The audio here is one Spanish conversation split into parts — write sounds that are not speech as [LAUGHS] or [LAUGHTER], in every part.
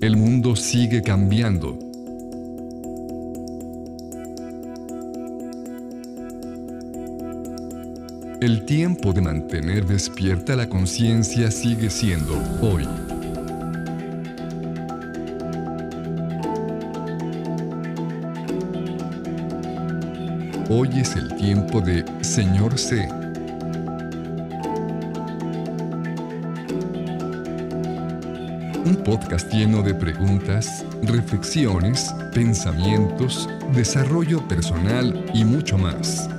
El mundo sigue cambiando. El tiempo de mantener despierta la conciencia sigue siendo hoy. Hoy es el tiempo de Señor C. Un podcast lleno de preguntas, reflexiones, pensamientos, desarrollo personal y mucho más.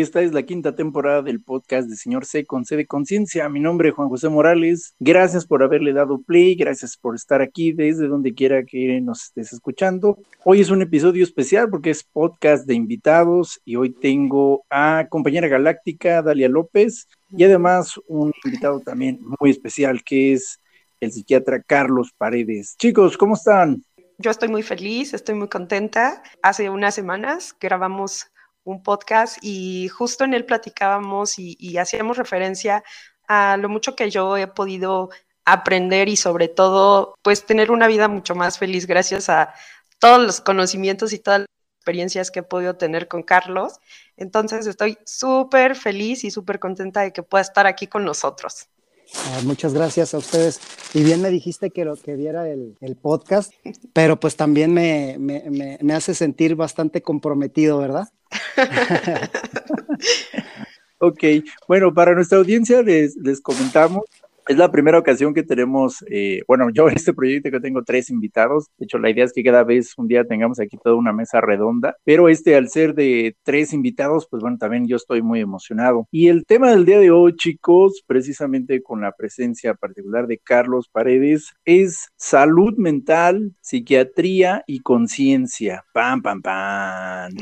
Esta es la quinta temporada del podcast de Señor C con C de Conciencia. Mi nombre es Juan José Morales. Gracias por haberle dado play, gracias por estar aquí desde donde quiera que nos estés escuchando. Hoy es un episodio especial porque es podcast de invitados y hoy tengo a compañera galáctica Dalia López y además un invitado también muy especial que es el psiquiatra Carlos Paredes. Chicos, ¿cómo están? Yo estoy muy feliz, estoy muy contenta. Hace unas semanas grabamos un podcast y justo en él platicábamos y, hacíamos referencia a lo mucho que yo he podido aprender y sobre todo pues tener una vida mucho más feliz gracias a todos los conocimientos y todas las experiencias que he podido tener con Carlos. Entonces estoy súper feliz y súper contenta de que pueda estar aquí con nosotros. Ah, muchas gracias a ustedes. Y bien me dijiste que lo que viera el, podcast, pero pues también me, me, me hace sentir bastante comprometido, ¿verdad? [LAUGHS] ok, bueno, para nuestra audiencia les, les comentamos es la primera ocasión que tenemos, eh, bueno, yo en este proyecto que tengo tres invitados, de hecho la idea es que cada vez un día tengamos aquí toda una mesa redonda, pero este al ser de tres invitados, pues bueno, también yo estoy muy emocionado. Y el tema del día de hoy, chicos, precisamente con la presencia particular de Carlos Paredes, es salud mental, psiquiatría y conciencia. Pam, pam, pam.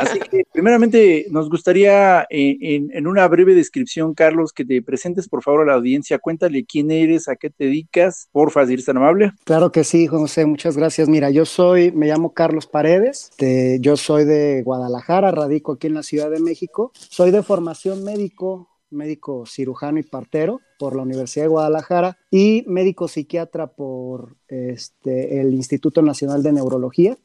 Así que [LAUGHS] primeramente nos gustaría eh, en, en una breve descripción, Carlos, que te presentes por favor a la audiencia, cuéntale quién eres, a qué te dedicas, porfa, si amable. Claro que sí, José, muchas gracias. Mira, yo soy, me llamo Carlos Paredes, yo soy de Guadalajara, radico aquí en la Ciudad de México, soy de formación médico, médico cirujano y partero por la Universidad de Guadalajara y médico psiquiatra por este, el Instituto Nacional de Neurología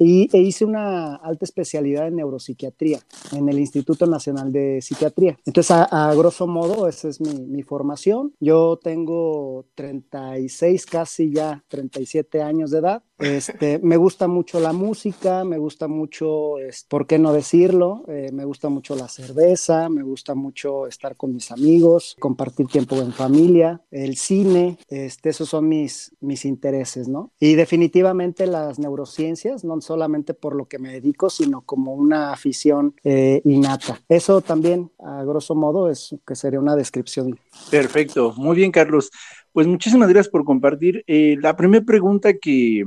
y e hice una alta especialidad en neuropsiquiatría en el Instituto Nacional de Psiquiatría. Entonces, a, grosso modo, esa es mi, mi, formación. Yo tengo 36, casi ya 37 años de edad. Este, me gusta mucho la música, me gusta mucho, ¿por qué no decirlo? Eh, me gusta mucho la cerveza, me gusta mucho estar con mis amigos, compartir tiempo en familia, el cine, este, esos son mis, mis intereses, ¿no? Y definitivamente las neurociencias, no solamente por lo que me dedico, sino como una afición eh, innata. Eso también, a grosso modo, es que sería una descripción. Perfecto, muy bien, Carlos. Pues muchísimas gracias por compartir. Eh, la primera pregunta que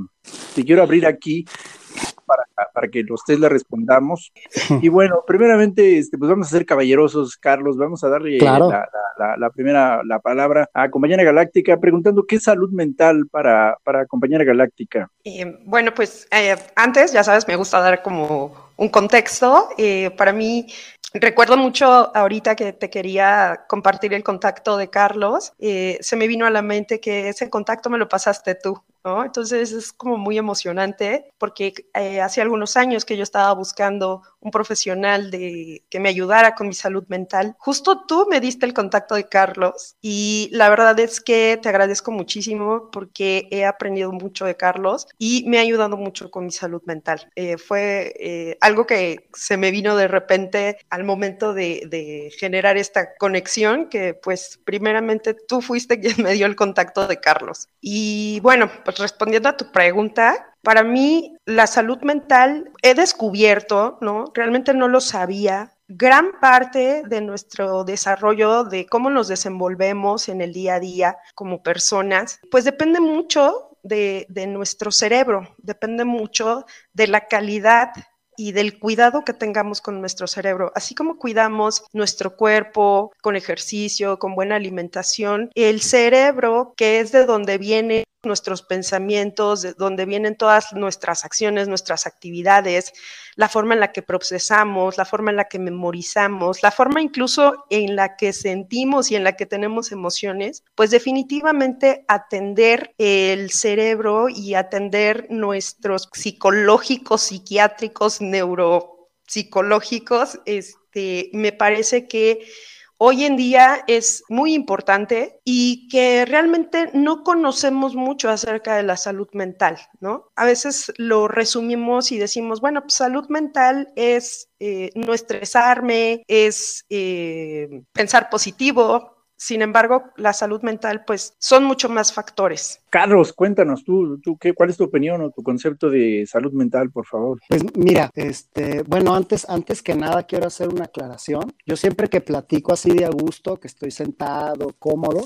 te quiero abrir aquí para, para, que los tres la respondamos. Y bueno, primeramente, este, pues vamos a ser caballerosos, Carlos, vamos a darle la, primera la palabra a compañera galáctica, preguntando qué es salud mental para, para compañera galáctica. Eh, bueno, pues eh, antes, ya sabes, me gusta dar como un contexto. para mí, Recuerdo mucho ahorita que te quería compartir el contacto de Carlos, eh, se me vino a la mente que ese contacto me lo pasaste tú, ¿no? Entonces es como muy emocionante porque eh, hace algunos años que yo estaba buscando un profesional de, que me ayudara con mi salud mental. Justo tú me diste el contacto de Carlos y la verdad es que te agradezco muchísimo porque he aprendido mucho de Carlos y me ha ayudado mucho con mi salud mental. Eh, fue algo que se me vino de repente al momento de, generar esta conexión, que pues primeramente tú fuiste quien [LAUGHS] me dio el contacto de Carlos. Y bueno, pues respondiendo a tu pregunta, para mí la salud mental he descubierto, ¿no? Realmente no lo sabía. Gran parte de nuestro desarrollo, de cómo nos desenvolvemos en el día a día como personas, pues depende mucho de, de, nuestro cerebro, depende mucho de la calidad y del cuidado que tengamos con nuestro cerebro, así como cuidamos nuestro cuerpo con ejercicio, con buena alimentación, el cerebro, que es de donde viene nuestros pensamientos, de donde vienen todas nuestras acciones, nuestras actividades, la forma en la que procesamos, la forma en la que memorizamos, la forma incluso en la que sentimos y en la que tenemos emociones, pues definitivamente atender el cerebro y atender nuestros psicológicos, psiquiátricos, neuropsicológicos, este, me parece que hoy en día es muy importante y que realmente no conocemos mucho acerca de la salud mental, ¿no? A veces lo resumimos y decimos, bueno, pues salud mental es eh, no estresarme, es eh, pensar positivo, sin embargo, la salud mental, pues, son mucho más factores. Carlos, cuéntanos tú, tú qué, ¿cuál es tu opinión o tu concepto de salud mental, por favor? Pues mira, este, bueno, antes, antes que nada quiero hacer una aclaración. Yo siempre que platico así de a gusto, que estoy sentado, cómodo,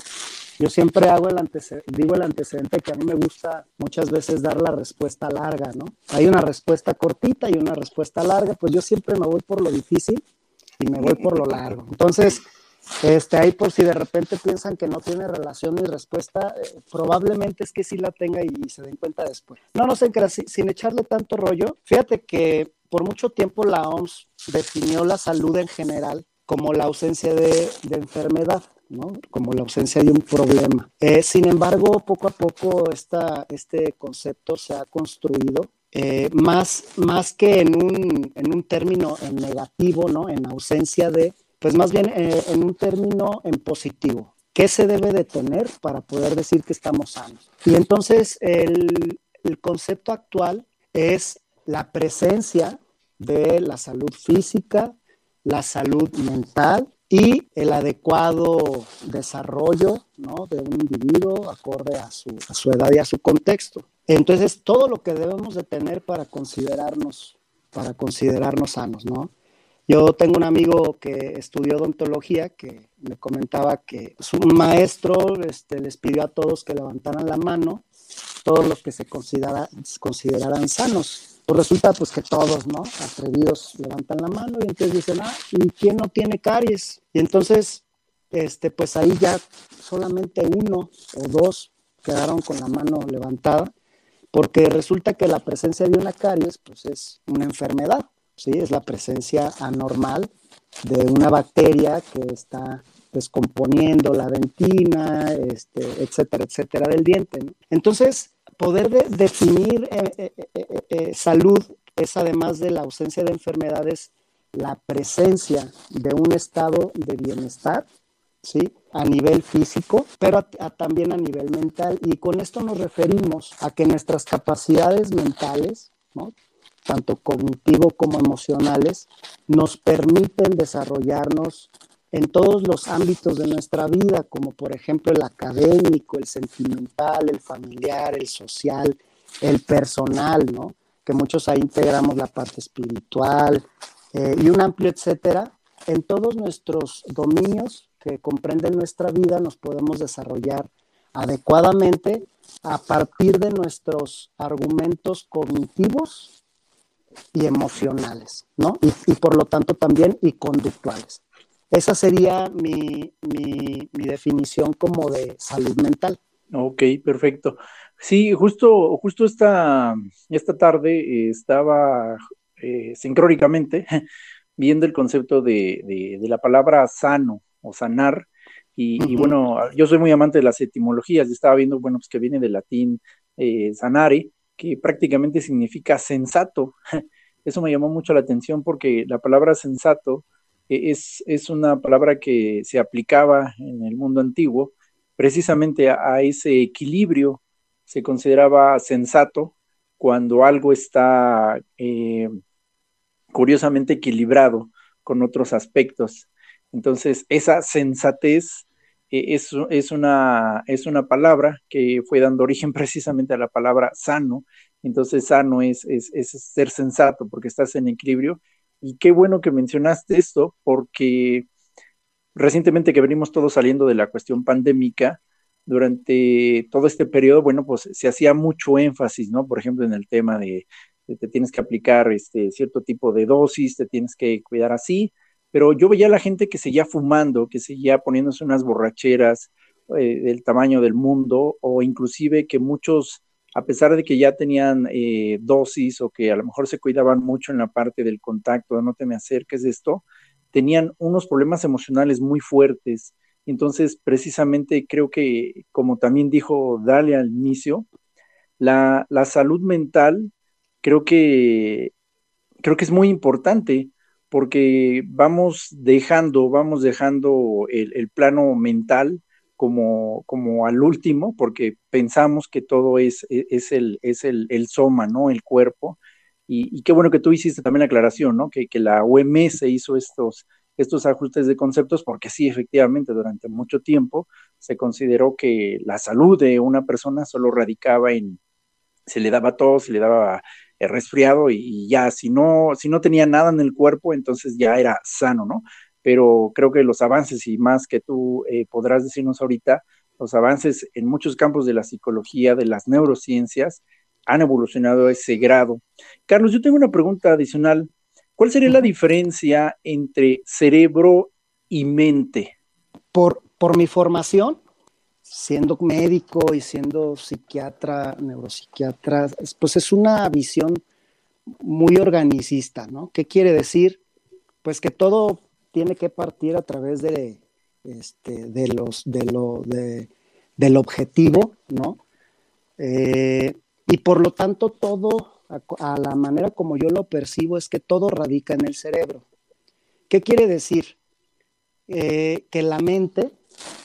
yo siempre hago el digo el antecedente que a mí me gusta muchas veces dar la respuesta larga, ¿no? Hay una respuesta cortita y una respuesta larga, pues yo siempre me voy por lo difícil y me voy por lo largo. Entonces, este, ahí por si de repente piensan que no tiene relación mi respuesta, eh, probablemente es que sí la tenga y, se den cuenta después. No, no sé, sin echarle tanto rollo, fíjate que por mucho tiempo la OMS definió la salud en general como la ausencia de, enfermedad, ¿no? como la ausencia de un problema. Eh, sin embargo, poco a poco esta, este concepto se ha construido eh, más, más que en un, en un término en negativo, ¿no? en ausencia de, pues más bien eh, en un término en positivo. ¿Qué se debe de tener para poder decir que estamos sanos? Y entonces el, concepto actual es la presencia de la salud física, la salud mental y el adecuado desarrollo ¿no? de un individuo acorde a su, a su, edad y a su contexto. Entonces, todo lo que debemos de tener para considerarnos, para considerarnos sanos, ¿no? Yo tengo un amigo que estudió odontología que me comentaba que su maestro este, les pidió a todos que levantaran la mano, todos los que se considera, consideraran sanos. Pues resulta pues que todos, ¿no? Atrevidos levantan la mano y entonces dicen, ah, ¿y quién no tiene caries? Y entonces, este, pues ahí ya solamente uno o dos quedaron con la mano levantada, porque resulta que la presencia de una caries, pues es una enfermedad. ¿Sí? Es la presencia anormal de una bacteria que está descomponiendo la dentina, este, etcétera, etcétera, del diente. Entonces, poder definir eh, eh, eh, salud es además de la ausencia de enfermedades, la presencia de un estado de bienestar, ¿sí? A nivel físico, pero también a nivel mental. Y con esto nos referimos a que nuestras capacidades mentales, ¿no? Tanto cognitivo como emocionales, nos permiten desarrollarnos en todos los ámbitos de nuestra vida, como por ejemplo el académico, el sentimental, el familiar, el social, el personal, ¿no? Que muchos ahí integramos la parte espiritual eh, y un amplio etcétera. En todos nuestros dominios que comprenden nuestra vida nos podemos desarrollar adecuadamente a partir de nuestros argumentos cognitivos y emocionales, ¿no? Y, por lo tanto también y conductuales. Esa sería mi, definición como de salud mental. Ok, perfecto. Sí, justo, justo esta, esta tarde eh, estaba eh, sincrónicamente [LAUGHS] viendo el concepto de, la palabra sano o sanar. Y, bueno, yo soy muy amante de las etimologías y estaba viendo, bueno, pues que viene del latín eh, sanare, que prácticamente significa sensato. [LAUGHS] Eso me llamó mucho la atención porque la palabra sensato e, es, es una palabra que se aplicaba en el mundo antiguo precisamente a, ese equilibrio. Se consideraba sensato cuando algo está eh, curiosamente equilibrado con otros aspectos. Entonces, esa sensatez es, es, una, es una palabra que fue dando origen [LAUGHS] precisamente a la palabra sano. Entonces, sano es, es, ser sensato porque estás en equilibrio. Y qué bueno que mencionaste esto porque recientemente que venimos todos saliendo de la cuestión pandémica, durante todo este periodo, bueno, pues se hacía mucho énfasis, ¿no? Por ejemplo, en el tema de, de te tienes que aplicar este cierto tipo de dosis, te tienes que cuidar así, pero yo veía a la gente que seguía fumando, que seguía poniéndose unas borracheras eh, del tamaño del mundo o inclusive que muchos, a pesar de que ya tenían eh, dosis o que a lo mejor se cuidaban mucho en la parte del contacto, no te me acerques de esto, tenían unos problemas emocionales muy fuertes. Entonces, precisamente creo que, como también dijo Dale al inicio, la, la salud mental creo que, creo que es muy importante porque vamos dejando, vamos dejando el, plano mental como, como, al último, porque pensamos que todo es, e, es, el, es el, el, soma, ¿no? El cuerpo. Y, qué bueno que tú hiciste también la aclaración, ¿no? Que, que la OMS hizo estos, estos ajustes de conceptos, porque sí, efectivamente, durante mucho tiempo se consideró que la salud de una persona solo radicaba en, se le daba tos, se le daba resfriado y, ya, si no, si no tenía nada en el cuerpo, entonces ya era sano, ¿no? Pero creo que los avances y más que tú eh, podrás decirnos ahorita, los avances en muchos campos de la psicología, de las neurociencias, han evolucionado a ese grado. Carlos, yo tengo una pregunta adicional. ¿Cuál sería la diferencia entre cerebro y mente? Por, por mi formación, siendo médico y siendo psiquiatra, neuropsiquiatra, pues es una visión muy organicista, ¿no? ¿Qué quiere decir? Pues que todo tiene que partir a través de, este, de los, de lo, de, del objetivo, ¿no? Eh, y por lo tanto todo, a, la manera como yo lo percibo, es que todo radica en el cerebro. ¿Qué quiere decir? Eh, que la mente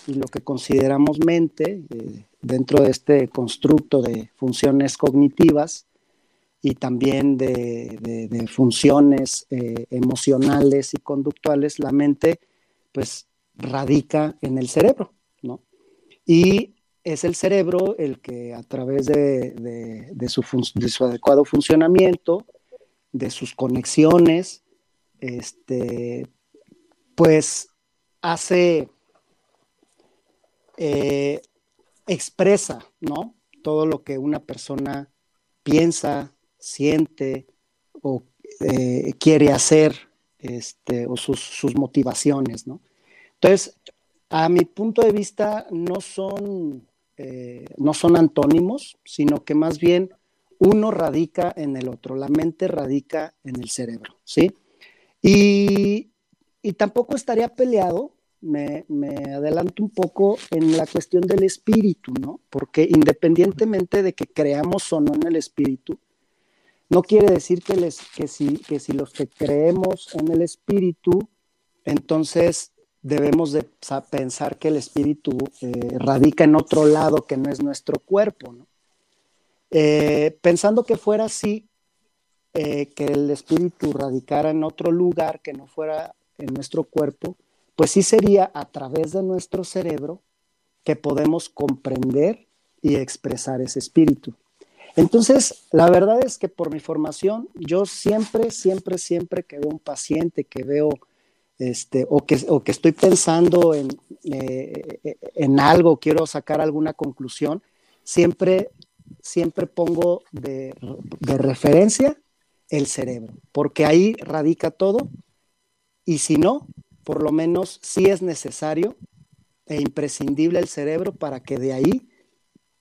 y lo que consideramos mente eh, dentro de este constructo de funciones cognitivas y también de, funciones eh, emocionales y conductuales, la mente pues radica en el cerebro, ¿no? Y es el cerebro el que a través de, su, de su adecuado funcionamiento, de sus conexiones, este, pues hace eh, expresa, ¿no? Todo lo que una persona piensa, siente o eh, quiere hacer, este, o sus, motivaciones, ¿no? Entonces, a mi punto de vista, no son, eh, no son antónimos, sino que más bien uno radica en el otro, la mente radica en el cerebro, ¿sí? Y, y tampoco estaría peleado me, adelanto un poco en la cuestión del espíritu, ¿no? Porque independientemente de que creamos o no en el espíritu, no quiere decir que, les, que, si, que si los que creemos en el espíritu, entonces debemos de pensar que el espíritu eh, radica en otro lado que no es nuestro cuerpo, ¿no? Eh, pensando que fuera así, eh, que el espíritu radicara en otro lugar que no fuera en nuestro cuerpo, pues sí sería a través de nuestro cerebro que podemos comprender y expresar ese espíritu. Entonces, la verdad es que por mi formación, yo siempre, siempre, siempre que veo un paciente, que veo, este, o, que, o que estoy pensando en, eh, en algo, quiero sacar alguna conclusión, siempre, siempre pongo de, de referencia el cerebro, porque ahí radica todo, y si no, por lo menos sí es necesario e imprescindible el cerebro para que de ahí,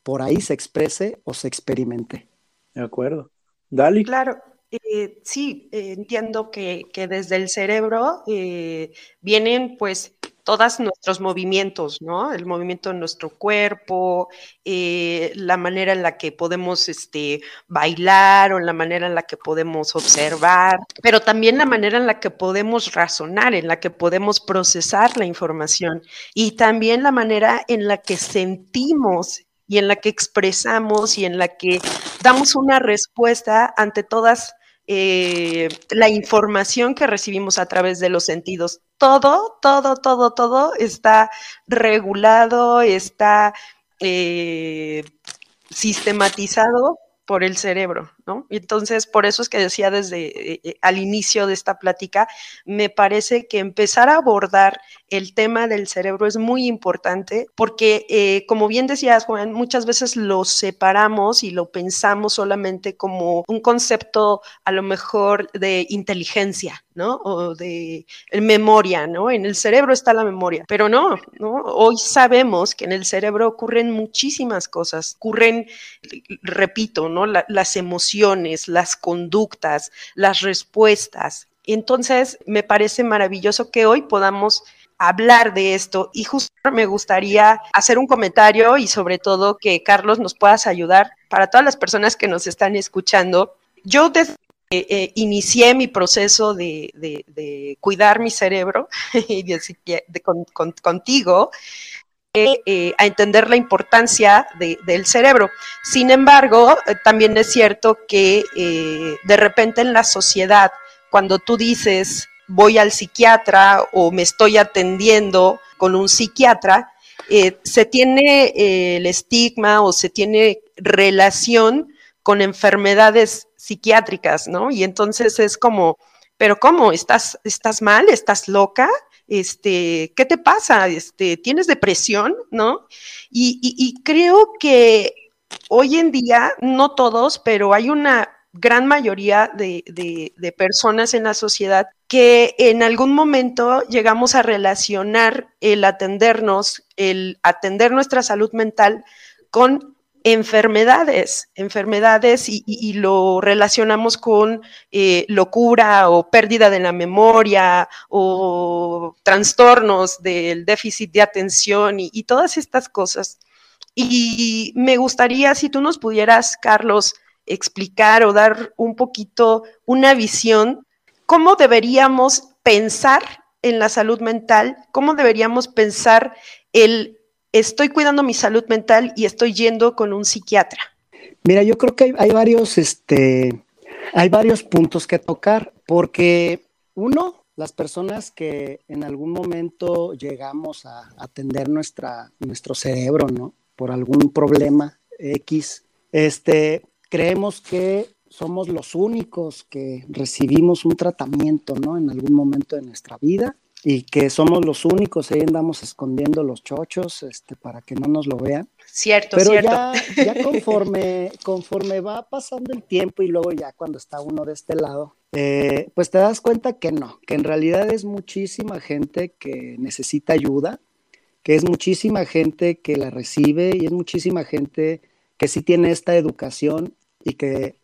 por ahí se exprese o se experimente. De acuerdo. Dali. Claro, eh, sí, eh, entiendo que, desde el cerebro eh, vienen pues todos nuestros movimientos, ¿no? El movimiento de nuestro cuerpo, eh, la manera en la que podemos este, bailar o la manera en la que podemos observar, pero también la manera en la que podemos razonar, en la que podemos procesar la información y también la manera en la que sentimos y en la que expresamos y en la que damos una respuesta ante todas eh, la información que recibimos a través de los sentidos. Todo, todo, todo, todo está regulado, está eh, sistematizado por el cerebro. ¿No? Entonces, por eso es que decía desde eh, al inicio de esta plática, me parece que empezar a abordar el tema del cerebro es muy importante porque, eh, como bien decías, Juan, muchas veces lo separamos y lo pensamos solamente como un concepto a lo mejor de inteligencia, ¿no? O de memoria, ¿no? En el cerebro está la memoria, pero no, ¿no? Hoy sabemos que en el cerebro ocurren muchísimas cosas, ocurren, repito, ¿no? las emociones, las conductas, las respuestas. Entonces, me parece maravilloso que hoy podamos hablar de esto y justo me gustaría hacer un comentario y sobre todo que Carlos nos puedas ayudar para todas las personas que nos están escuchando. Yo eh, inicié mi proceso de, cuidar mi cerebro [LAUGHS] y de, contigo, eh, a entender la importancia del cerebro. Sin embargo, eh, también es cierto que de repente en la sociedad, cuando tú dices voy al psiquiatra o me estoy atendiendo con un psiquiatra, se tiene el estigma o se tiene relación con enfermedades psiquiátricas, ¿no? Y entonces es como, pero ¿cómo? ¿Estás, estás mal? ¿Estás loca? Este, ¿qué te pasa? Este, ¿Tienes depresión? ¿No? Y, creo que hoy en día, no todos, pero hay una gran mayoría de, de, personas en la sociedad que en algún momento llegamos a relacionar el atendernos, el atender nuestra salud mental con enfermedades, enfermedades y, lo relacionamos con eh, locura o pérdida de la memoria o trastornos del déficit de atención y, todas estas cosas. Y me gustaría si tú nos pudieras, Carlos, explicar o dar un poquito una visión, cómo deberíamos pensar en la salud mental, cómo deberíamos pensar el estoy cuidando mi salud mental y estoy yendo con un psiquiatra? Mira, yo creo que hay, varios, este, hay varios puntos que tocar, porque uno, las personas que en algún momento llegamos a atender nuestra, nuestro cerebro, ¿no? Por algún problema X, este, creemos que somos los únicos que recibimos un tratamiento, ¿no? En algún momento de nuestra vida y que somos los únicos, ahí andamos escondiendo los chochos este, para que no nos lo vean. Cierto, Pero cierto. Ya, ya [LAUGHS] conforme, conforme va pasando el tiempo y luego ya cuando está uno de este lado, eh, pues te das cuenta que no, que en realidad es muchísima gente que necesita ayuda, que es muchísima gente que la recibe y es muchísima gente que sí tiene esta educación y que,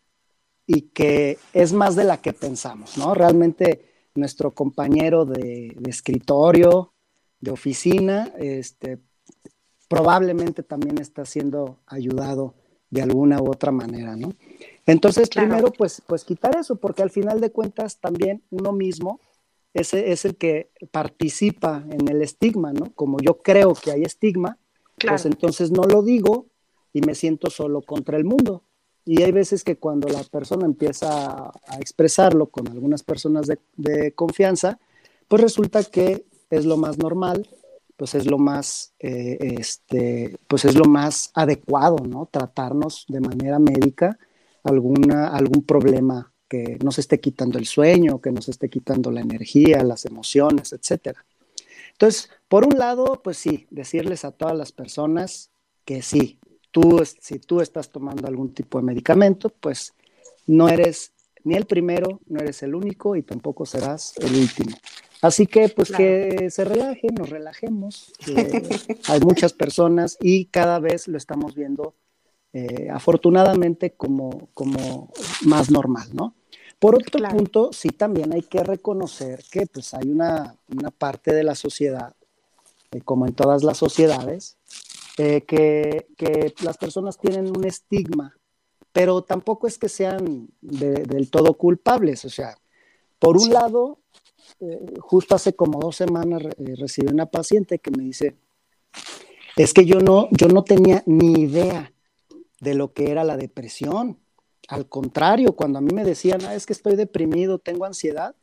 y que es más de la que pensamos, ¿no? Realmente nuestro compañero de, escritorio, de oficina, este, probablemente también está siendo ayudado de alguna u otra manera, ¿no? Entonces, primero, pues, pues quitar eso, porque al final de cuentas también uno mismo es, es el que participa en el estigma, ¿no? Como yo creo que hay estigma, pues entonces no lo digo y me siento solo contra el mundo. Y hay veces que cuando la persona empieza a, expresarlo con algunas personas de, confianza, pues resulta que es lo más normal, pues es lo más, eh, este, pues es lo más adecuado, ¿no? Tratarnos de manera médica alguna, algún problema que nos esté quitando el sueño, que nos esté quitando la energía, las emociones, etcétera. Entonces, por un lado, pues sí, decirles a todas las personas que sí, tú, si tú estás tomando algún tipo de medicamento, pues no eres ni el primero, no eres el único y tampoco serás el último. Así que pues que se relajen, nos relajemos. [LAUGHS] hay muchas personas y cada vez lo estamos viendo eh, afortunadamente como, como más normal, ¿no? Por otro punto, sí también hay que reconocer que pues hay una, una parte de la sociedad, eh, como en todas las sociedades, eh, que, las personas tienen un estigma, pero tampoco es que sean del todo culpables. O sea, por un lado, eh, justo hace como dos semanas eh, recibí una paciente que me dice, es que yo no, yo no tenía ni idea de lo que era la depresión. Al contrario, cuando a mí me decían, ah, es que estoy deprimido, tengo ansiedad,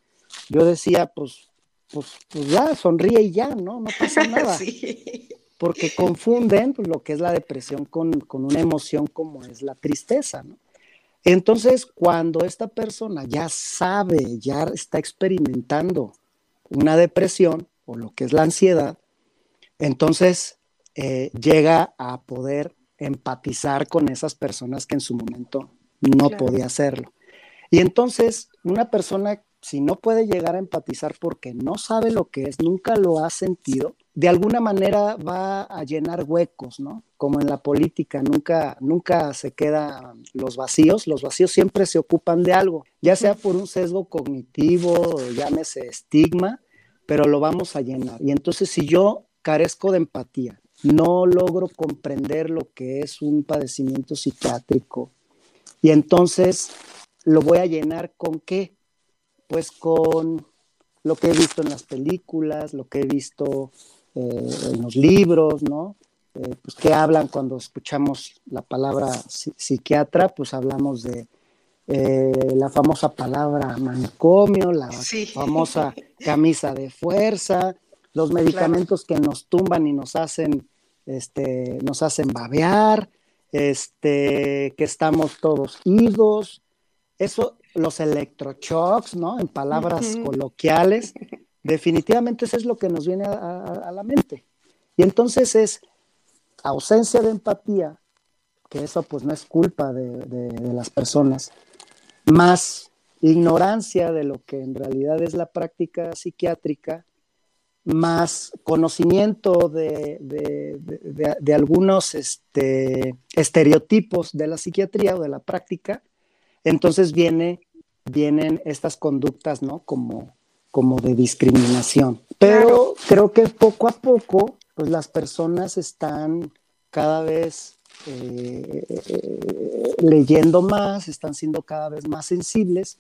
yo decía, pues, pues, pues ya, sonríe y ya, ¿no? No pasa [LAUGHS] nada. Sí porque confunden pues, lo que es la depresión con, una emoción como es la tristeza, ¿no? Entonces, cuando esta persona ya sabe, ya está experimentando una depresión o lo que es la ansiedad, entonces eh, llega a poder empatizar con esas personas que en su momento no podía hacerlo. Y entonces, una persona, si no puede llegar a empatizar porque no sabe lo que es, nunca lo ha sentido, de alguna manera va a llenar huecos, ¿no? Como en la política, nunca, nunca se quedan los vacíos, los vacíos siempre se ocupan de algo, ya sea por un sesgo cognitivo, llámese estigma, pero lo vamos a llenar. Y entonces si yo carezco de empatía, no logro comprender lo que es un padecimiento psiquiátrico, y entonces lo voy a llenar con qué? Pues con lo que he visto en las películas, lo que he visto eh, en los libros, ¿no? Eh, pues que hablan cuando escuchamos la palabra psiquiatra, pues hablamos de eh, la famosa palabra manicomio, la famosa [LAUGHS] camisa de fuerza, los medicamentos que nos tumban y nos hacen, este, nos hacen babear, este, que estamos todos idos, eso, los electroshocks, ¿no? En palabras coloquiales, definitivamente eso es lo que nos viene a, la mente. Y entonces es ausencia de empatía, que eso pues no es culpa de las personas, más ignorancia de lo que en realidad es la práctica psiquiátrica, más conocimiento de, algunos este, estereotipos de la psiquiatría o de la práctica, entonces viene, vienen estas conductas, ¿no? Como, como de discriminación. Pero creo que poco a poco, pues las personas están cada vez eh, leyendo más, están siendo cada vez más sensibles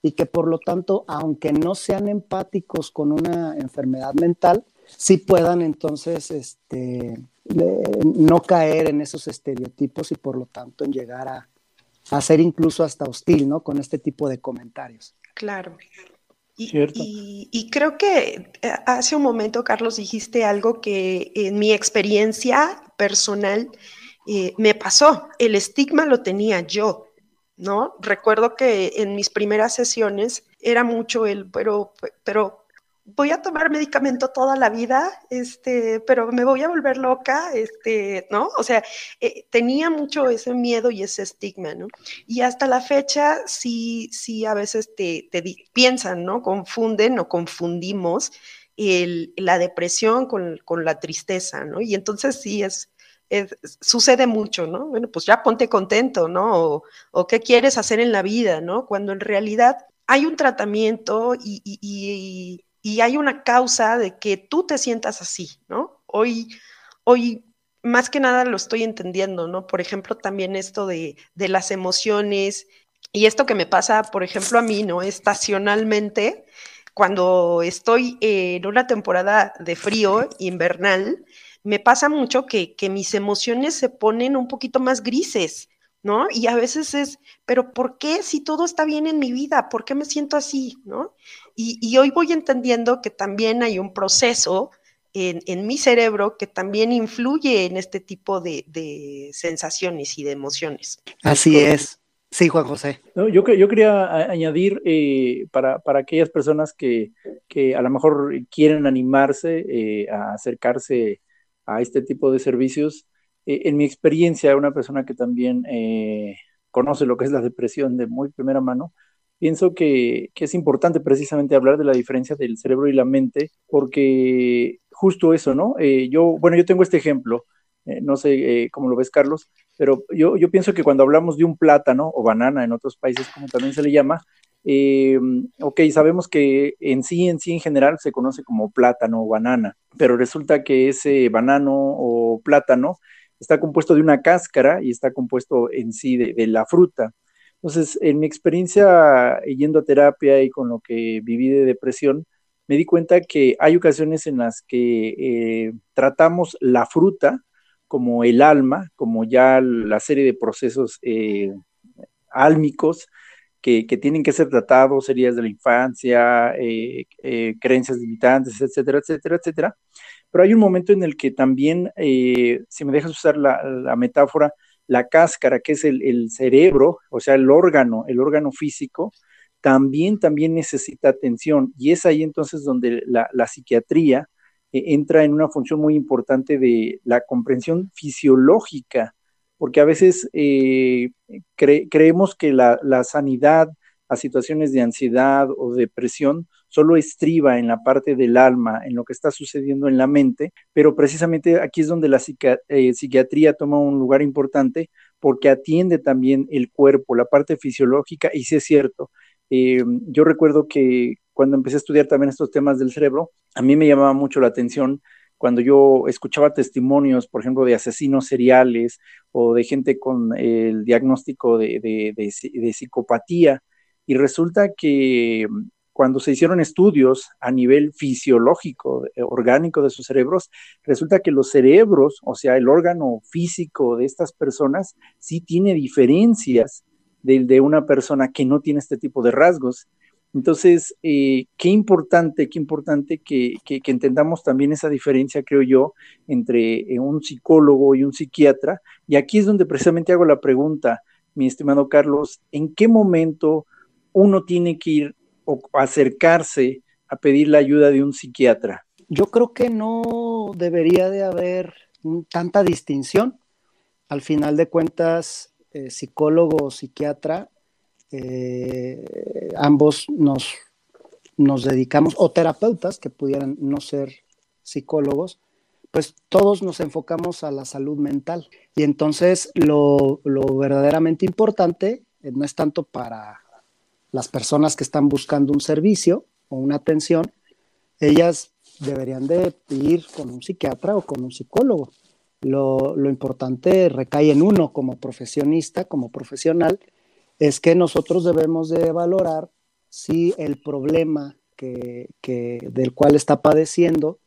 y que por lo tanto, aunque no sean empáticos con una enfermedad mental, sí puedan entonces este, no caer en esos estereotipos y por lo tanto en llegar a, a ser incluso hasta hostil, ¿no? Con este tipo de comentarios. Claro. Y, y, creo que eh, hace un momento, Carlos, dijiste algo que en mi experiencia personal eh, me pasó. El estigma lo tenía yo. ¿no? Recuerdo que en mis primeras sesiones era mucho el, pero, pero voy a tomar medicamento toda la vida, este, pero me voy a volver loca, este, ¿no? O sea, eh, tenía mucho ese miedo y ese estigma, ¿no? Y hasta la fecha sí, sí a veces te, te piensan, ¿no? Confunden o confundimos el, la depresión con, con, la tristeza, ¿no? Y entonces sí es, sucede mucho, ¿no? Bueno, pues ya ponte contento, ¿no? O, qué quieres hacer en la vida, ¿no? Cuando en realidad hay un tratamiento y, y, hay una causa de que tú te sientas así, ¿no? Hoy, hoy más que nada lo estoy entendiendo, ¿no? Por ejemplo, también esto de, de las emociones y esto que me pasa, por ejemplo, a mí, ¿no? Estacionalmente, cuando estoy en una temporada de frío invernal, me pasa mucho que, mis emociones se ponen un poquito más grises, ¿no? Y a veces es, pero ¿por qué si todo está bien en mi vida? ¿Por qué me siento así, ¿no? Y, hoy voy entendiendo que también hay un proceso en, mi cerebro que también influye en este tipo de, sensaciones y de emociones. Así es. Sí, Juan José. yo, yo quería añadir eh, para, aquellas personas que, a lo mejor quieren animarse eh, a acercarse a este tipo de servicios. Eh, en mi experiencia, una persona que también eh, conoce lo que es la depresión de muy primera mano, pienso que, es importante precisamente hablar de la diferencia del cerebro y la mente, porque justo eso, ¿no? Eh, yo, bueno, yo tengo este ejemplo, no sé cómo lo ves, Carlos, pero yo, yo pienso que cuando hablamos de un plátano o banana en otros países, como también se le llama, eh, ok, sabemos que en sí, en sí, en general se conoce como plátano o banana, pero resulta que ese banano o plátano está compuesto de una cáscara y está compuesto en sí de, la fruta. Entonces, en mi experiencia yendo a terapia y con lo que viví de depresión, me di cuenta que hay ocasiones en las que eh, tratamos la fruta como el alma, como ya la serie de procesos eh, álmicos que, tienen que ser tratados, heridas de la infancia, eh, eh, creencias limitantes, etcétera, etcétera, etcétera. Pero hay un momento en el que también, si me dejas usar la, metáfora, la cáscara, que es el, cerebro, o sea, el órgano, el órgano físico, también, también necesita atención. Y es ahí entonces donde la, psiquiatría eh, entra en una función muy importante de la comprensión fisiológica, porque a veces eh, creemos que la, la sanidad a situaciones de ansiedad o depresión solo estriba en la parte del alma, en lo que está sucediendo en la mente, pero precisamente aquí es donde la eh, psiquiatría toma un lugar importante porque atiende también el cuerpo, la parte fisiológica, y sí es cierto. Eh, yo recuerdo que cuando empecé a estudiar también estos temas del cerebro, a mí me llamaba mucho la atención cuando yo escuchaba testimonios, por ejemplo, de asesinos seriales o de gente con el diagnóstico de, de psicopatía, y resulta que cuando se hicieron estudios a nivel fisiológico, eh, orgánico de sus cerebros, resulta que los cerebros, o sea, el órgano físico de estas personas, sí tiene diferencias del de una persona que no tiene este tipo de rasgos. Entonces, eh, qué importante, qué importante que, entendamos también esa diferencia, creo yo, entre eh, un psicólogo y un psiquiatra. Y aquí es donde precisamente hago la pregunta, mi estimado Carlos, ¿en qué momento uno tiene que ir o acercarse a pedir la ayuda de un psiquiatra? Yo creo que no debería de haber tanta distinción. Al final de cuentas, eh, psicólogo o psiquiatra, eh, ambos nos, nos dedicamos, o terapeutas que pudieran no ser psicólogos, pues todos nos enfocamos a la salud mental. Y entonces lo, lo verdaderamente importante eh, no es tanto para las personas que están buscando un servicio o una atención, ellas deberían de ir con un psiquiatra o con un psicólogo. Lo, importante recae en uno como profesionista, como profesional, es que nosotros debemos de valorar si el problema que, del cual está padeciendo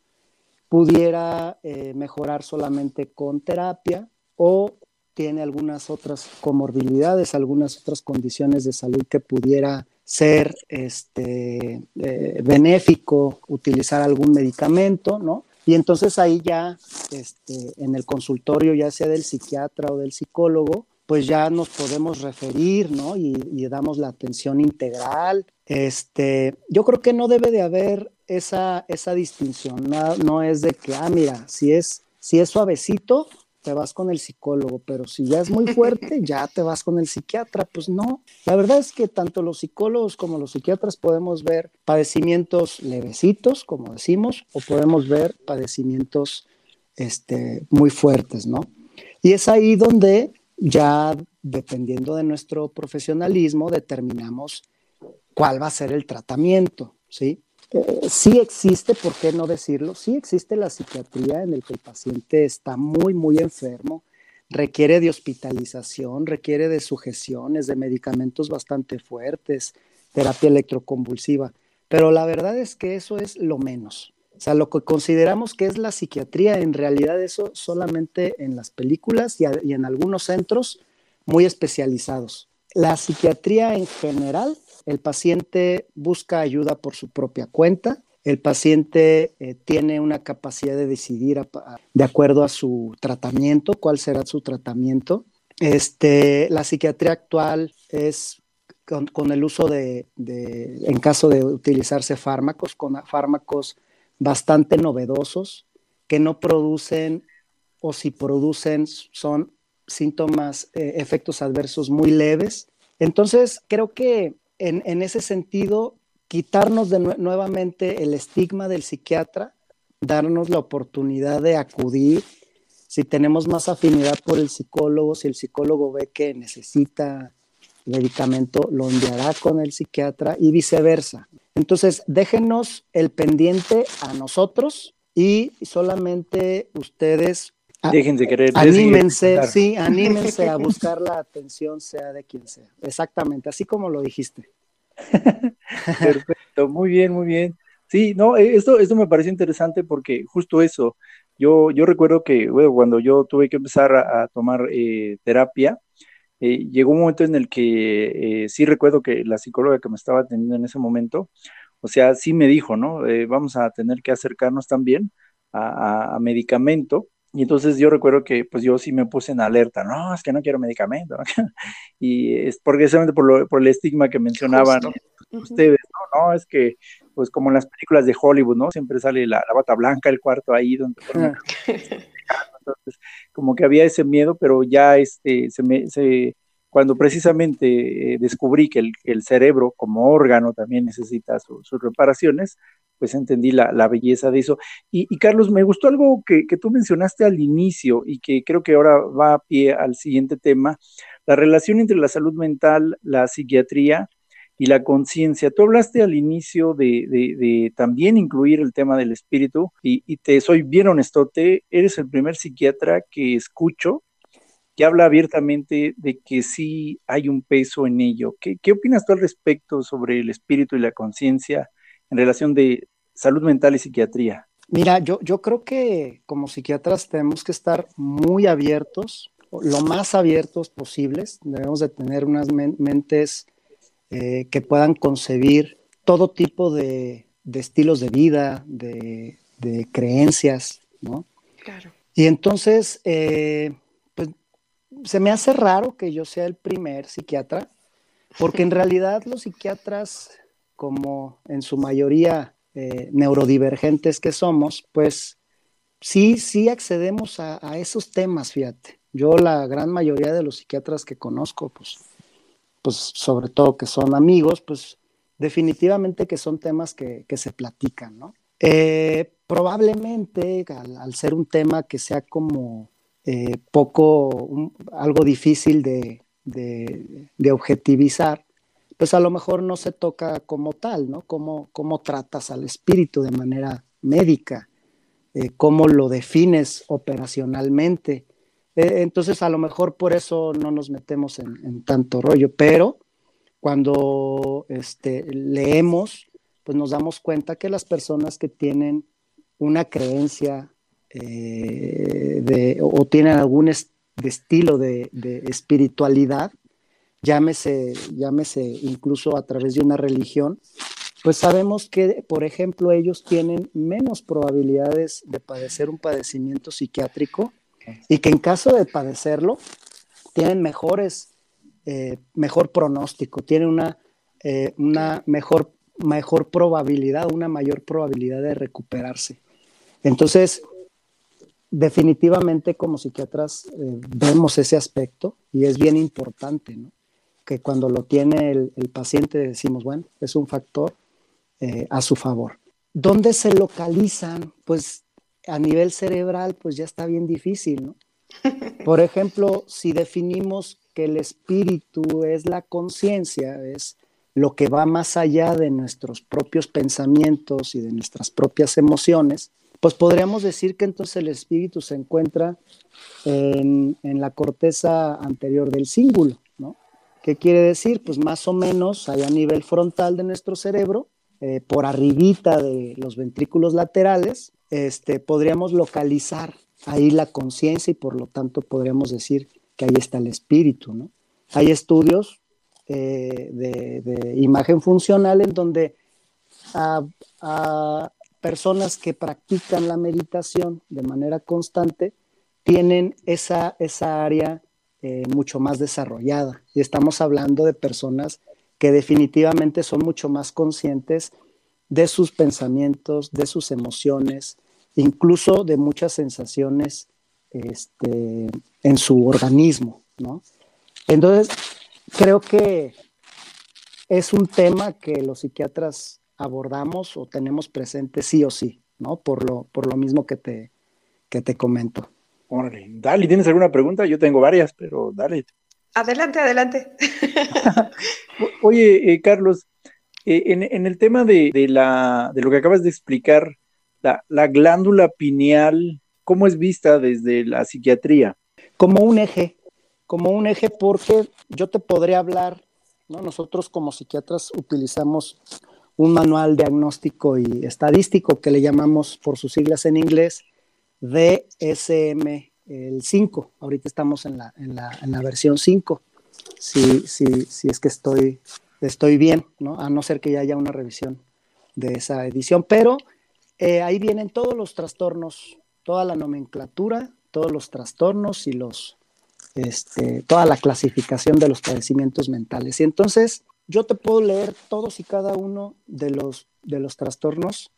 pudiera eh, mejorar solamente con terapia o tiene algunas otras comorbilidades, algunas otras condiciones de salud que pudiera ser este, eh, benéfico utilizar algún medicamento, ¿no? Y entonces ahí ya, este, en el consultorio, ya sea del psiquiatra o del psicólogo, pues ya nos podemos referir, ¿no? Y, damos la atención integral. Este, yo creo que no debe de haber esa, esa distinción, no, no es de que, ah, mira, si es, si es suavecito, te vas con el psicólogo, pero si ya es muy fuerte, [LAUGHS] ya te vas con el psiquiatra. Pues no, la verdad es que tanto los psicólogos como los psiquiatras podemos ver padecimientos levecitos, como decimos, o podemos ver padecimientos este, muy fuertes, ¿no? Y es ahí donde ya, dependiendo de nuestro profesionalismo, determinamos cuál va a ser el tratamiento, ¿sí? Eh, sí existe, ¿por qué no decirlo? Sí existe la psiquiatría en el que el paciente está muy, muy enfermo, requiere de hospitalización, requiere de sujeciones, de medicamentos bastante fuertes, terapia electroconvulsiva, pero la verdad es que eso es lo menos. O sea, lo que consideramos que es la psiquiatría, en realidad eso solamente en las películas y, y en algunos centros muy especializados. La psiquiatría en general el paciente busca ayuda por su propia cuenta. El paciente eh, tiene una capacidad de decidir de acuerdo a su tratamiento, cuál será su tratamiento. Este, la psiquiatría actual es con, el uso de, en caso de utilizarse fármacos, con fármacos bastante novedosos que no producen o si producen son síntomas, eh, efectos adversos muy leves. Entonces, creo que en, ese sentido, quitarnos nuevamente el estigma del psiquiatra, darnos la oportunidad de acudir, si tenemos más afinidad por el psicólogo, si el psicólogo ve que necesita medicamento, lo enviará con el psiquiatra y viceversa. Entonces, déjenos el pendiente a nosotros y solamente ustedes Déjense querer. Anímense, sí, [LAUGHS] anímense a buscar la atención, sea de quien sea. Exactamente, así como lo dijiste. [LAUGHS] Perfecto, muy bien, muy bien. Sí, no, eh, esto, esto me parece interesante porque justo eso, yo, yo recuerdo que bueno, cuando yo tuve que empezar a, tomar eh, terapia, eh, llegó un momento en el que sí recuerdo que la psicóloga que me estaba atendiendo en ese momento, o sea, sí me dijo, ¿no? vamos a tener que acercarnos también a medicamento y entonces yo recuerdo que pues yo sí me puse en alerta, no, es que no quiero medicamento, [LAUGHS] y es precisamente por, por el estigma que mencionaban ustedes, ¿no? no, es que pues como en las películas de Hollywood, ¿no? Siempre sale la, bata blanca, el cuarto ahí donde... [LAUGHS] [LAUGHS] Entonces, como que había ese miedo, pero ya este, se me, se, cuando precisamente eh, descubrí que el, el, cerebro como órgano también necesita sus reparaciones, pues entendí la, la belleza de eso. Y, Carlos, me gustó algo que, que, tú mencionaste al inicio y que creo que ahora va a pie al siguiente tema, la relación entre la salud mental, la psiquiatría y la conciencia. Tú hablaste al inicio de, de, también incluir el tema del espíritu y, y te soy bien honestote, eres el primer psiquiatra que escucho que habla abiertamente de que sí hay un peso en ello. ¿Qué, qué opinas tú al respecto sobre el espíritu y la conciencia en relación de salud mental y psiquiatría? Mira, yo, yo creo que como psiquiatras tenemos que estar muy abiertos, lo más abiertos posibles. Debemos de tener unas mentes eh, que puedan concebir todo tipo de, de estilos de vida, de, de, creencias, ¿no? Claro. Y entonces, eh, se me hace raro que yo sea el primer psiquiatra, porque en realidad los psiquiatras, como en su mayoría eh, neurodivergentes que somos, pues sí, sí accedemos a, esos temas, fíjate. Yo la gran mayoría de los psiquiatras que conozco, pues, pues sobre todo que son amigos, pues definitivamente que son temas que, que se platican, ¿no? Eh, probablemente al, ser un tema que sea como eh, poco, algo difícil de, de, de, objetivizar, pues a lo mejor no se toca como tal, ¿no? Cómo, cómo tratas al espíritu de manera médica, eh, cómo lo defines operacionalmente. Eh, entonces a lo mejor por eso no nos metemos en, tanto rollo, pero cuando este, leemos, pues nos damos cuenta que las personas que tienen una creencia eh, o tienen algún estilo de, espiritualidad, llámese, llámese incluso a través de una religión, pues sabemos que, por ejemplo, ellos tienen menos probabilidades de padecer un padecimiento psiquiátrico y que en caso de padecerlo, tienen mejores, eh, mejor pronóstico, tienen una, eh, una mejor, mejor probabilidad, una mayor probabilidad de recuperarse. Entonces, definitivamente como psiquiatras eh, vemos ese aspecto y es bien importante, ¿no? Que cuando lo tiene el, el paciente decimos, bueno, es un factor eh, a su favor. ¿Dónde se localizan? Pues a nivel cerebral, pues ya está bien difícil, ¿no? [LAUGHS] Por ejemplo, si definimos que el espíritu es la conciencia, es lo que va más allá de nuestros propios pensamientos y de nuestras propias emociones, pues podríamos decir que entonces el espíritu se encuentra en, en la corteza anterior del cíngulo. ¿Qué quiere decir? Pues más o menos allá a nivel frontal de nuestro cerebro, eh, por arribita de los ventrículos laterales, este, podríamos localizar ahí la conciencia y por lo tanto podríamos decir que ahí está el espíritu, ¿no? Hay estudios eh, de, imagen funcional en donde a, a, personas que practican la meditación de manera constante tienen esa, esa área eh, mucho más desarrollada. Y estamos hablando de personas que definitivamente son mucho más conscientes de sus pensamientos, de sus emociones, incluso de muchas sensaciones este, en su organismo, ¿no? Entonces, creo que es un tema que los psiquiatras abordamos o tenemos presente sí o sí, ¿no? Por lo, por lo mismo que te, que te comento. Órale, dale, ¿tienes alguna pregunta? Yo tengo varias, pero dale. Adelante, adelante. [LAUGHS] Oye, eh, Carlos, eh, en, en, el tema de, de, la, de lo que acabas de explicar, la, la glándula pineal, ¿cómo es vista desde la psiquiatría? Como un eje, como un eje porque yo te podría hablar, ¿no? Nosotros como psiquiatras utilizamos un manual diagnóstico y estadístico que le llamamos por sus siglas en inglés DSM el 5. Ahorita estamos en la, en la, en la versión 5. Si, si, si, es que estoy, estoy bien, ¿no? a no ser que ya haya una revisión de esa edición. Pero eh, ahí vienen todos los trastornos, toda la nomenclatura todos los trastornos y los, este, toda la clasificación de los padecimientos mentales. Y entonces yo te puedo leer todos y cada uno de los, de los trastornos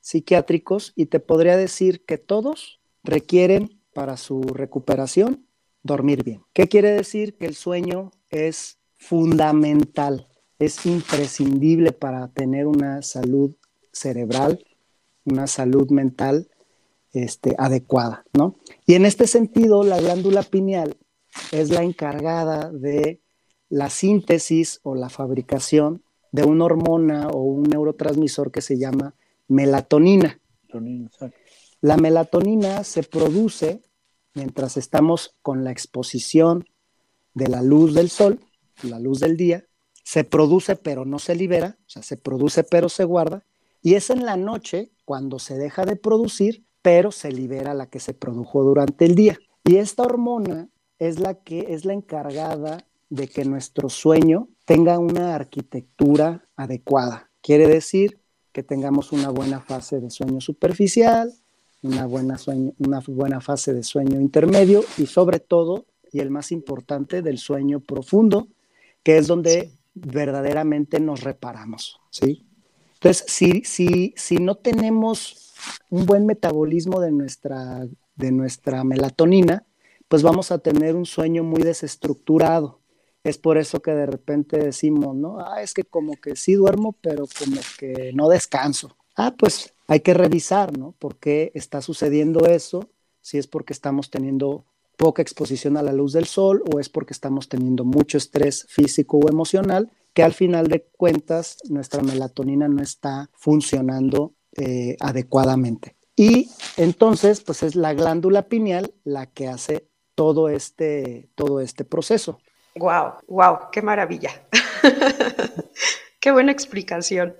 psiquiátricos y te podría decir que todos requieren para su recuperación dormir bien. ¿Qué quiere decir? Que el sueño es fundamental, es imprescindible para tener una salud cerebral, una salud mental este, adecuada, ¿no? Y en este sentido, la glándula pineal es la encargada de la síntesis o la fabricación de una hormona o un neurotransmisor que se llama melatonina. La melatonina se produce mientras estamos con la exposición de la luz del sol, la luz del día, se produce pero no se libera, o sea, se produce pero se guarda, y es en la noche cuando se deja de producir, pero se libera la que se produjo durante el día. Y esta hormona es la que es la encargada de que nuestro sueño tenga una arquitectura adecuada. Quiere decir que tengamos una buena fase de sueño superficial, una buena, una buena fase de sueño intermedio y sobre todo, y el más importante, del sueño profundo, que es donde verdaderamente nos reparamos, ¿sí? Entonces, si, si, si no tenemos un buen metabolismo de nuestra, de nuestra melatonina, pues vamos a tener un sueño muy desestructurado. Es por eso que de repente decimos, ¿no? Ah, es que como que sí duermo, pero como que no descanso. Ah, pues hay que revisar, ¿no? ¿Por qué está sucediendo eso? Si es porque estamos teniendo poca exposición a la luz del sol o es porque estamos teniendo mucho estrés físico o emocional, que al final de cuentas nuestra melatonina no está funcionando eh, adecuadamente. Y entonces, pues es la glándula pineal la que hace todo este, todo este proceso. Wow, wow, qué maravilla. [LAUGHS] qué buena explicación.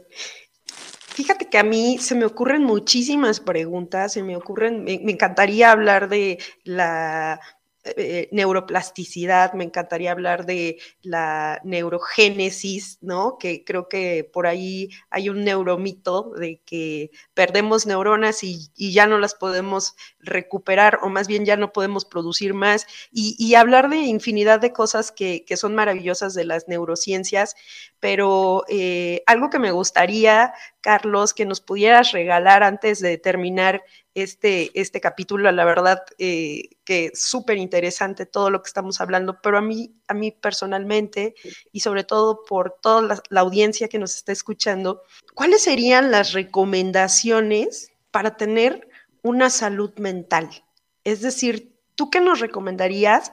Fíjate que a mí se me ocurren muchísimas preguntas, se me ocurren, me, encantaría hablar de la eh, neuroplasticidad, me encantaría hablar de la neurogénesis, ¿no? Que creo que por ahí hay un neuromito de que perdemos neuronas y, ya no las podemos recuperar o más bien ya no podemos producir más y, hablar de infinidad de cosas que, son maravillosas de las neurociencias, pero eh, algo que me gustaría, Carlos, que nos pudieras regalar antes de terminar este, este capítulo, la verdad eh, que súper interesante todo lo que estamos hablando, pero a mí, a mí personalmente y sobre todo por toda la, audiencia que nos está escuchando, ¿cuáles serían las recomendaciones para tener una salud mental? Es decir, ¿tú qué nos recomendarías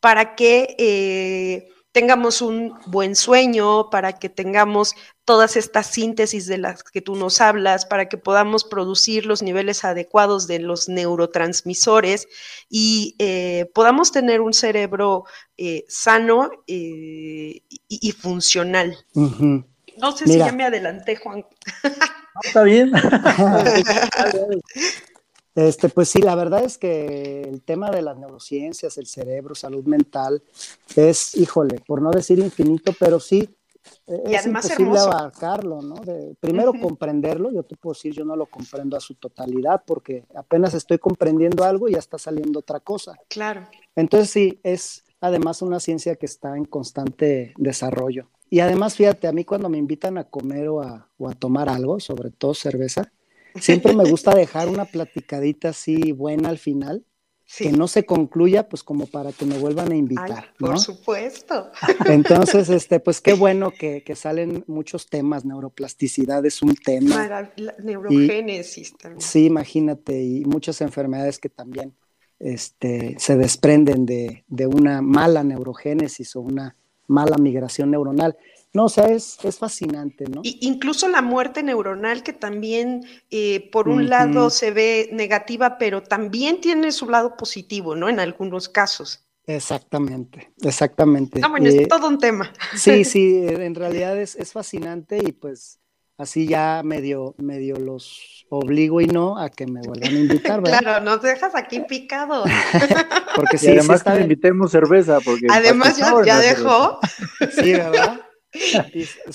para que... Eh, tengamos un buen sueño, para que tengamos todas estas síntesis de las que tú nos hablas, para que podamos producir los niveles adecuados de los neurotransmisores y eh, podamos tener un cerebro eh, sano eh, y, funcional. No sé si ya me adelanté, Juan. está bien. [LAUGHS] [LAUGHS] Este, pues sí, la verdad es que el tema de las neurociencias, el cerebro, salud mental, es, híjole, por no decir infinito, pero sí es imposible abarcarlo, ¿no? primero comprenderlo, yo te puedo decir, yo no lo comprendo a su totalidad porque apenas estoy comprendiendo algo y ya está saliendo otra cosa. Claro. Entonces sí, es además una ciencia que está en constante desarrollo. Y además, fíjate, a mí cuando me invitan a comer o a, o a tomar algo, sobre todo cerveza, Siempre me gusta [LAUGHS] dejar una platicadita así buena al final, que no se concluya, pues como para que me vuelvan a invitar. por supuesto. [LAUGHS] Entonces, este, pues qué [LAUGHS] bueno que, salen muchos temas, neuroplasticidad es un tema. neurogénesis también. Sí, imagínate, y muchas enfermedades que también este, se desprenden de, de una mala neurogénesis o una mala migración neuronal. No, o sea, es, fascinante, ¿no? incluso la muerte neuronal, que también eh, por un lado se ve negativa, pero también tiene su lado positivo, ¿no? En algunos casos. Exactamente, exactamente. Ah, bueno, es eh, todo un tema. Sí, [LAUGHS] sí, en realidad es, es, fascinante y pues así ya medio, medio los obligo y no a que me vuelvan a invitar, ¿verdad? Claro, nos dejas aquí picados. [LAUGHS] porque si además que invitemos cerveza, porque además ya, ya dejó. Sí, ¿verdad?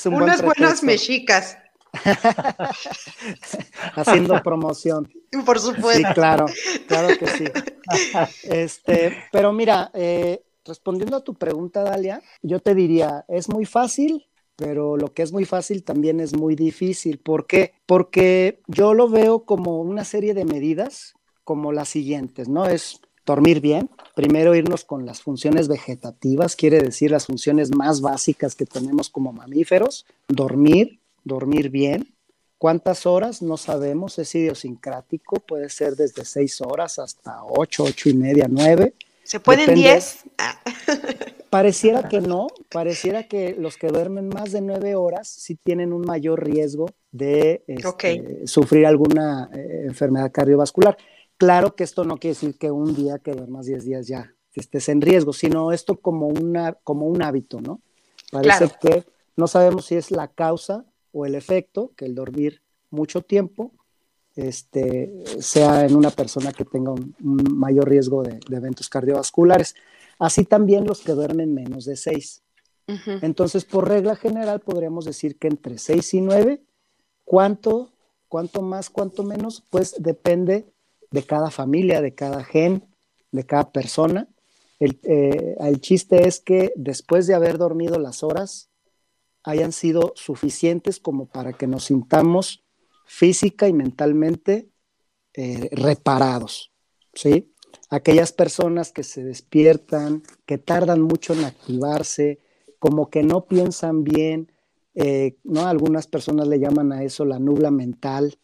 Unas buenas mexicas. [LAUGHS] Haciendo promoción. Por supuesto. Sí, claro, claro que sí. [LAUGHS] Este, pero mira, eh, respondiendo a tu pregunta, Dalia, yo te diría, es muy fácil, pero lo que es muy fácil también es muy difícil. ¿Por qué? Porque yo lo veo como una serie de medidas como las siguientes, ¿no? Es dormir bien, primero irnos con las funciones vegetativas, quiere decir las funciones más básicas que tenemos como mamíferos, dormir, dormir bien. ¿Cuántas horas? No sabemos, es idiosincrático, puede ser desde seis horas hasta ocho, ocho y media, nueve. ¿Se pueden diez? Ah. [LAUGHS] [LAUGHS] Pareciera que no, pareciera que los que duermen más de nueve horas sí tienen un mayor riesgo de este, sufrir alguna eh, enfermedad cardiovascular. Claro que esto no quiere decir que un día que duermas 10 días ya estés en riesgo, sino esto como, una, como un hábito, ¿no? Parece que no sabemos si es la causa o el efecto, que el dormir mucho tiempo este, sea en una persona que tenga un, mayor riesgo de, eventos cardiovasculares. Así también los que duermen menos de 6. Entonces, por regla general, podríamos decir que entre 6 y 9, ¿cuánto, cuánto más, cuánto menos? Pues depende de cada familia, de cada gen, de cada persona. Eh, el, chiste es que después de haber dormido las horas, hayan sido suficientes como para que nos sintamos física y mentalmente eh, reparados, ¿sí? Aquellas personas que se despiertan, que tardan mucho en activarse, como que no piensan bien, eh, ¿no? Algunas personas le llaman a eso la nubla mental,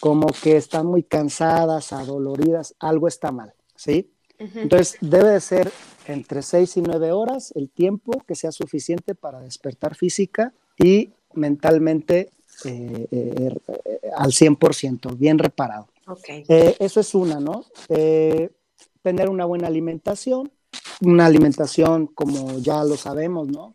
como que están muy cansadas, adoloridas, algo está mal, ¿sí? Entonces, debe de ser entre 6 y 9 horas el tiempo que sea suficiente para despertar física y mentalmente eh, eh, eh, al 100%, bien reparado. Okay. eso es una, ¿no? tener una buena alimentación, una alimentación como ya lo sabemos, ¿no?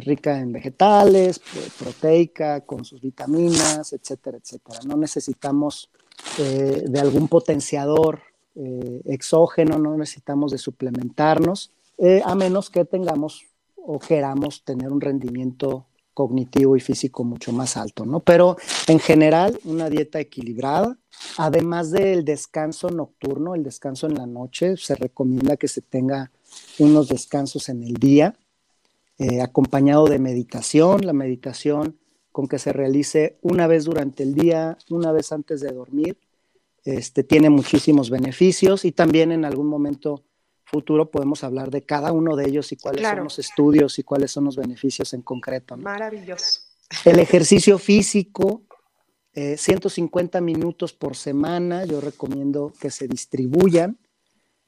Rica en vegetales, proteica, con sus vitaminas, etcétera, etcétera. No necesitamos eh, de algún potenciador eh, exógeno, no necesitamos de suplementarnos, eh, a menos que tengamos o queramos tener un rendimiento cognitivo y físico mucho más alto, ¿no? Pero en general, una dieta equilibrada, además del descanso nocturno, el descanso en la noche, se recomienda que se tenga unos descansos en el día, eh, acompañado de meditación, la meditación con que se realice una vez durante el día, una vez antes de dormir, este, tiene muchísimos beneficios y también en algún momento futuro podemos hablar de cada uno de ellos y cuáles son los estudios y cuáles son los beneficios en concreto. Maravilloso. El ejercicio físico, 150 eh, minutos por semana, yo recomiendo que se distribuyan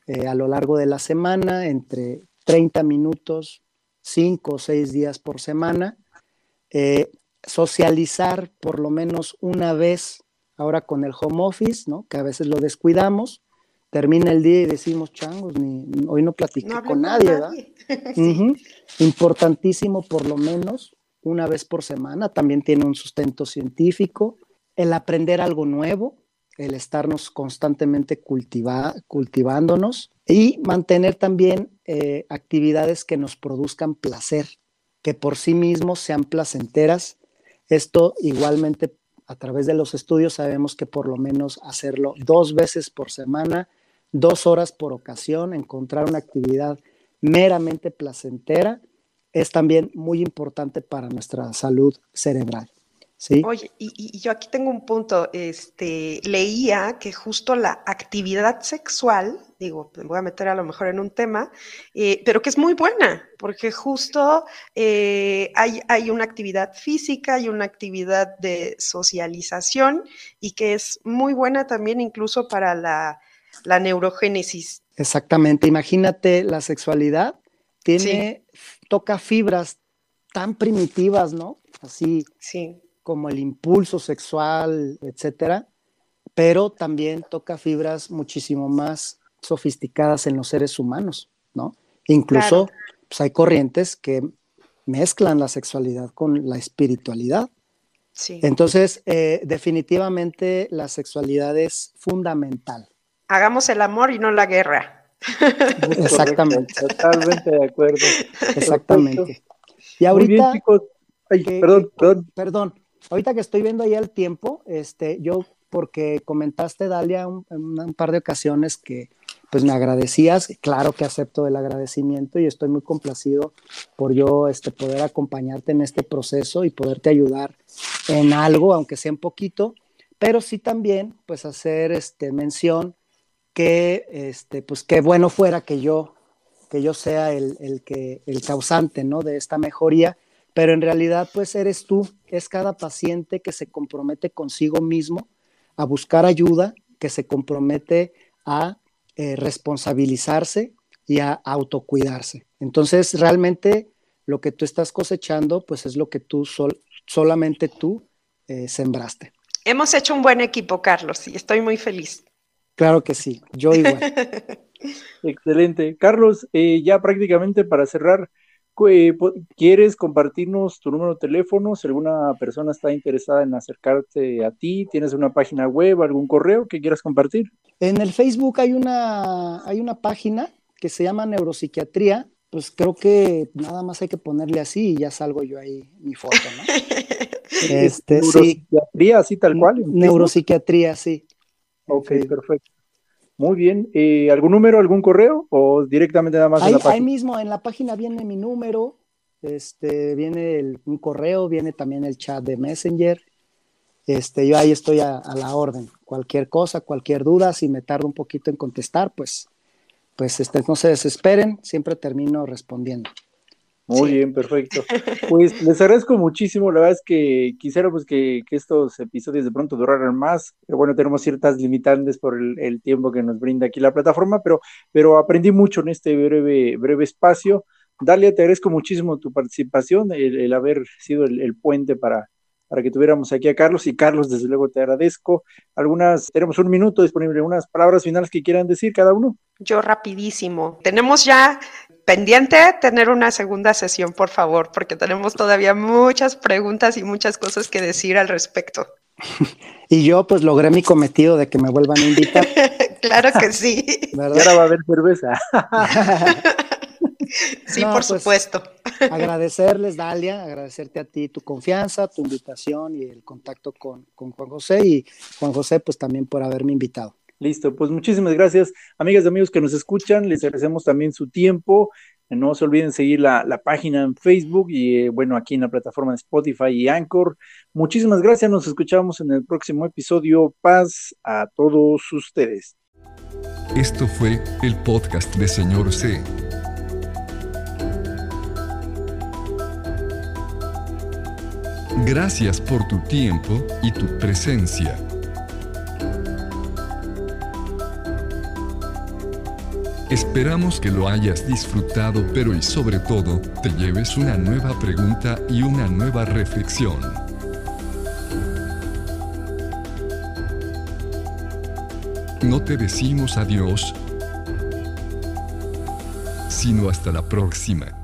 eh, a lo largo de la semana entre 30 minutos, cinco o seis días por semana, eh, socializar por lo menos una vez ahora con el home office, ¿no? que a veces lo descuidamos, termina el día y decimos, changos, ni, hoy no platiqué con nadie, ¿verdad? [LAUGHS] Importantísimo por lo menos una vez por semana, también tiene un sustento científico, el aprender algo nuevo, el estarnos constantemente cultivándonos y mantener también eh, actividades que nos produzcan placer, que por sí mismos sean placenteras. Esto igualmente a través de los estudios sabemos que por lo menos hacerlo dos veces por semana, dos horas por ocasión, encontrar una actividad meramente placentera, es también muy importante para nuestra salud cerebral. Oye, y, yo aquí tengo un punto, este, leía que justo la actividad sexual, digo, me voy a meter a lo mejor en un tema, eh, pero que es muy buena, porque justo eh, hay, hay, una actividad física, hay una actividad de socialización y que es muy buena también incluso para la, neurogénesis. Exactamente, imagínate la sexualidad, tiene, toca fibras tan primitivas, ¿no? Así. Sí como el impulso sexual, etcétera, pero también toca fibras muchísimo más sofisticadas en los seres humanos, ¿no? Incluso pues, hay corrientes que mezclan la sexualidad con la espiritualidad. Sí. Entonces, eh, definitivamente la sexualidad es fundamental. Hagamos el amor y no la guerra. [LAUGHS] Exactamente. Totalmente de acuerdo. Exactamente. Y ahorita... perdón, perdón. Perdón, ahorita que estoy viendo ahí el tiempo, este, yo, porque comentaste, Dalia, un, un par de ocasiones que pues me agradecías, claro que acepto el agradecimiento y estoy muy complacido por yo este, poder acompañarte en este proceso y poderte ayudar en algo, aunque sea un poquito, pero sí también pues hacer este, mención que este, pues qué bueno fuera que yo, que yo sea el, el, que, el causante ¿no? de esta mejoría, pero en realidad pues eres tú, es cada paciente que se compromete consigo mismo a buscar ayuda, que se compromete a eh, responsabilizarse y a autocuidarse. Entonces, realmente lo que tú estás cosechando, pues es lo que tú solamente tú eh, sembraste. Hemos hecho un buen equipo, Carlos, y estoy muy feliz. Claro que sí, yo igual. [LAUGHS] Excelente. Carlos, eh, ya prácticamente para cerrar, ¿Quieres compartirnos tu número de teléfono? Si alguna persona está interesada en acercarte a ti, ¿tienes una página web, algún correo que quieras compartir? En el Facebook hay una, hay una página que se llama Neuropsiquiatría. Pues creo que nada más hay que ponerle así y ya salgo yo ahí mi foto, ¿no? [LAUGHS] este, neuropsiquiatría, así tal cual. Neuropsiquiatría, sí. Ok, perfecto. Muy bien. Eh, ¿Algún número, algún correo o directamente nada más ahí, en la página? Ahí mismo en la página viene mi número, este, viene un correo, viene también el chat de Messenger. Este, yo ahí estoy a, la orden. Cualquier cosa, cualquier duda, si me tardo un poquito en contestar, pues, pues este, no se desesperen, siempre termino respondiendo. Muy bien, perfecto. [LAUGHS] Pues les agradezco muchísimo. La verdad es que quisiera pues que, estos episodios de pronto duraran más. Pero bueno, tenemos ciertas limitantes por el, tiempo que nos brinda aquí la plataforma, pero, pero aprendí mucho en este breve, breve espacio. Dalia, te agradezco muchísimo tu participación, el, haber sido el, puente para, para que tuviéramos aquí a Carlos. Y Carlos, desde luego te agradezco. Algunas, tenemos un minuto disponible, unas palabras finales que quieran decir cada uno. Yo rapidísimo. Tenemos ya pendiente tener una segunda sesión, por favor, porque tenemos todavía muchas preguntas y muchas cosas que decir al respecto. [LAUGHS] Y yo pues logré mi cometido de que me vuelvan a invitar. [LAUGHS] claro que sí. [LAUGHS] ahora va a haber cerveza. sí, por pues, supuesto. Agradecerles, Dalia, agradecerte a ti tu confianza, tu invitación y el contacto con, con Juan José y Juan José pues también por haberme invitado. Listo, pues muchísimas gracias, amigas y amigos que nos escuchan. Les agradecemos también su tiempo. No se olviden seguir la, página en Facebook y eh, bueno, aquí en la plataforma de Spotify y Anchor. Muchísimas gracias. Nos escuchamos en el próximo episodio. Paz a todos ustedes. Esto fue el podcast de Señor C. Gracias por tu tiempo y tu presencia. Esperamos que lo hayas disfrutado, pero y sobre todo, te lleves una nueva pregunta y una nueva reflexión. No te decimos adiós, sino hasta la próxima.